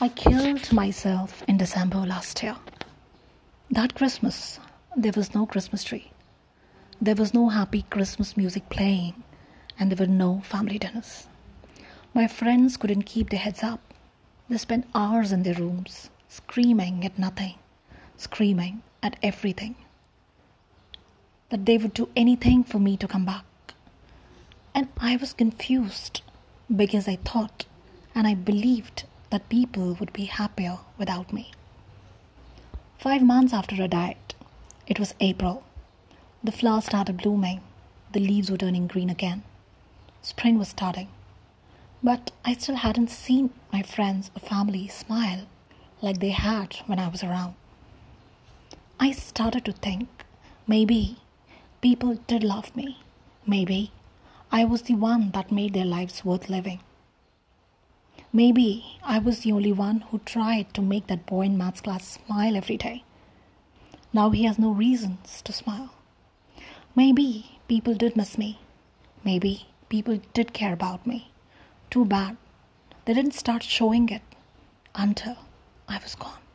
I killed myself in December last year. That Christmas, there was no Christmas tree. There was no happy Christmas music playing, and there were no family dinners. My friends couldn't keep their heads up. They spent hours in their rooms, screaming at nothing, screaming at everything. That they would do anything for me to come back. And I was confused because I thought and I believed that people would be happier without me. Five months after I died, it was April. The flowers started blooming, the leaves were turning green again. Spring was starting. But I still hadn't seen my friends or family smile like they had when I was around. I started to think maybe people did love me. Maybe I was the one that made their lives worth living. Maybe I was the only one who tried to make that boy in maths class smile every day. Now he has no reasons to smile. Maybe people did miss me. Maybe people did care about me. Too bad they didn't start showing it until I was gone.